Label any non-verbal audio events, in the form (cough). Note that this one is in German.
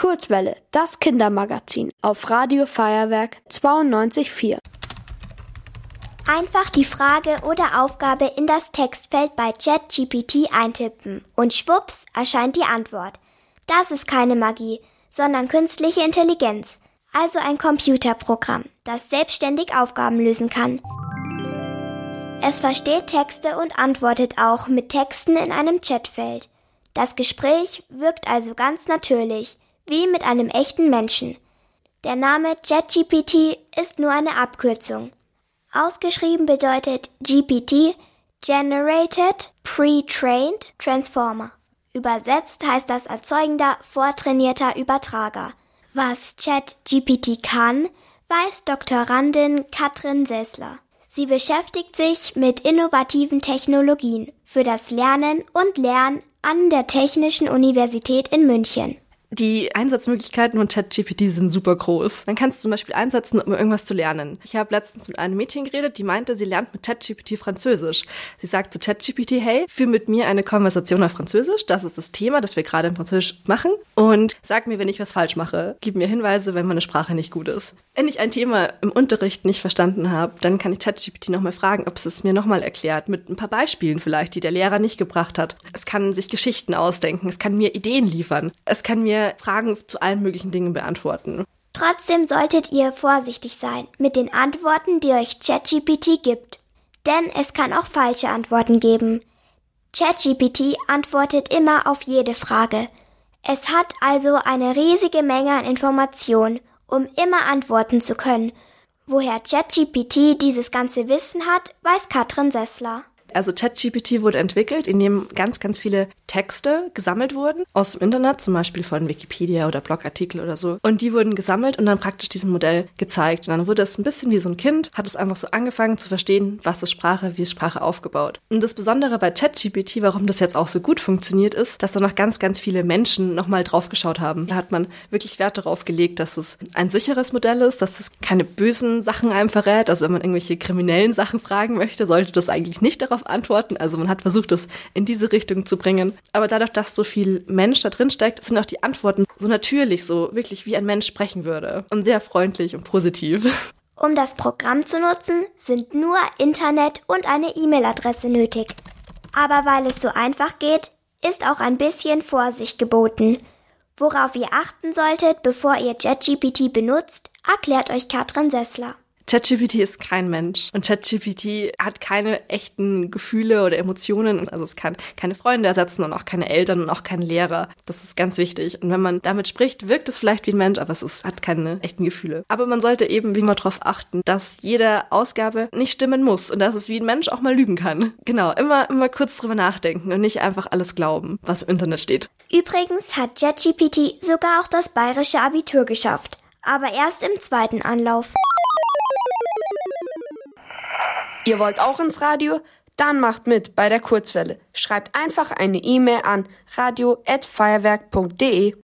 Kurzwelle, das Kindermagazin auf Radio Feuerwerk 92.4. Einfach die Frage oder Aufgabe in das Textfeld bei ChatGPT eintippen und schwupps erscheint die Antwort. Das ist keine Magie, sondern künstliche Intelligenz, also ein Computerprogramm, das selbstständig Aufgaben lösen kann. Es versteht Texte und antwortet auch mit Texten in einem Chatfeld. Das Gespräch wirkt also ganz natürlich, wie mit einem echten Menschen. Der Name ChatGPT ist nur eine Abkürzung. Ausgeschrieben bedeutet GPT Generated Pre-Trained Transformer. Übersetzt heißt das erzeugender, vortrainierter Übertrager. Was ChatGPT kann, weiß Doktorandin Katrin Sessler. Sie beschäftigt sich mit innovativen Technologien für das Lernen und Lernen an der Technischen Universität in München. Die Einsatzmöglichkeiten von ChatGPT sind super groß. Man kann es zum Beispiel einsetzen, um irgendwas zu lernen. Ich habe letztens mit einem Mädchen geredet, die meinte, sie lernt mit ChatGPT Französisch. Sie sagt zu ChatGPT, hey, führ mit mir eine Konversation auf Französisch. Das ist das Thema, das wir gerade in Französisch machen. Und sag mir, wenn ich was falsch mache. Gib mir Hinweise, wenn meine Sprache nicht gut ist. Wenn ich ein Thema im Unterricht nicht verstanden habe, dann kann ich ChatGPT nochmal fragen, ob es es mir nochmal erklärt, mit ein paar Beispielen vielleicht, die der Lehrer nicht gebracht hat. Es kann sich Geschichten ausdenken, es kann mir Ideen liefern, es kann mir Fragen zu allen möglichen Dingen beantworten. Trotzdem solltet ihr vorsichtig sein mit den Antworten, die euch ChatGPT gibt. Denn es kann auch falsche Antworten geben. ChatGPT antwortet immer auf jede Frage. Es hat also eine riesige Menge an Informationen, um immer antworten zu können. Woher ChatGPT dieses ganze Wissen hat, weiß Katrin Sessler. Also ChatGPT wurde entwickelt, in dem ganz, ganz viele Texte gesammelt wurden aus dem Internet, zum Beispiel von Wikipedia oder Blogartikel oder so. Und die wurden gesammelt und dann praktisch diesem Modell gezeigt. Und dann wurde es ein bisschen wie so ein Kind, hat es einfach so angefangen zu verstehen, was ist Sprache, wie ist Sprache aufgebaut. Und das Besondere bei ChatGPT, warum das jetzt auch so gut funktioniert, ist, dass da noch ganz, ganz viele Menschen nochmal draufgeschaut haben. Da hat man wirklich Wert darauf gelegt, dass es ein sicheres Modell ist, dass es keine bösen Sachen einem verrät. Also wenn man irgendwelche kriminellen Sachen fragen möchte, sollte das eigentlich nicht darauf antworten. Also man hat versucht, es in diese Richtung zu bringen. Aber dadurch, dass so viel Mensch da drin steckt, sind auch die Antworten so natürlich, so wirklich wie ein Mensch sprechen würde. Und sehr freundlich und positiv. (laughs) Um das Programm zu nutzen, sind nur Internet und eine E-Mail-Adresse nötig. Aber weil es so einfach geht, ist auch ein bisschen Vorsicht geboten. Worauf ihr achten solltet, bevor ihr JetGPT benutzt, erklärt euch Katrin Sessler. ChatGPT ist kein Mensch und ChatGPT hat keine echten Gefühle oder Emotionen. Also es kann keine Freunde ersetzen und auch keine Eltern und auch keinen Lehrer. Das ist ganz wichtig. Und wenn man damit spricht, wirkt es vielleicht wie ein Mensch, aber es ist, hat keine echten Gefühle. Aber man sollte eben wie immer darauf achten, dass jede Ausgabe nicht stimmen muss und dass es wie ein Mensch auch mal lügen kann. (laughs) Genau, immer, immer kurz drüber nachdenken und nicht einfach alles glauben, was im Internet steht. Übrigens hat ChatGPT sogar auch das bayerische Abitur geschafft. Aber erst im zweiten Anlauf. Ihr wollt auch ins Radio? Dann macht mit bei der Kurzwelle. Schreibt einfach eine E-Mail an radio@feuerwerk.de.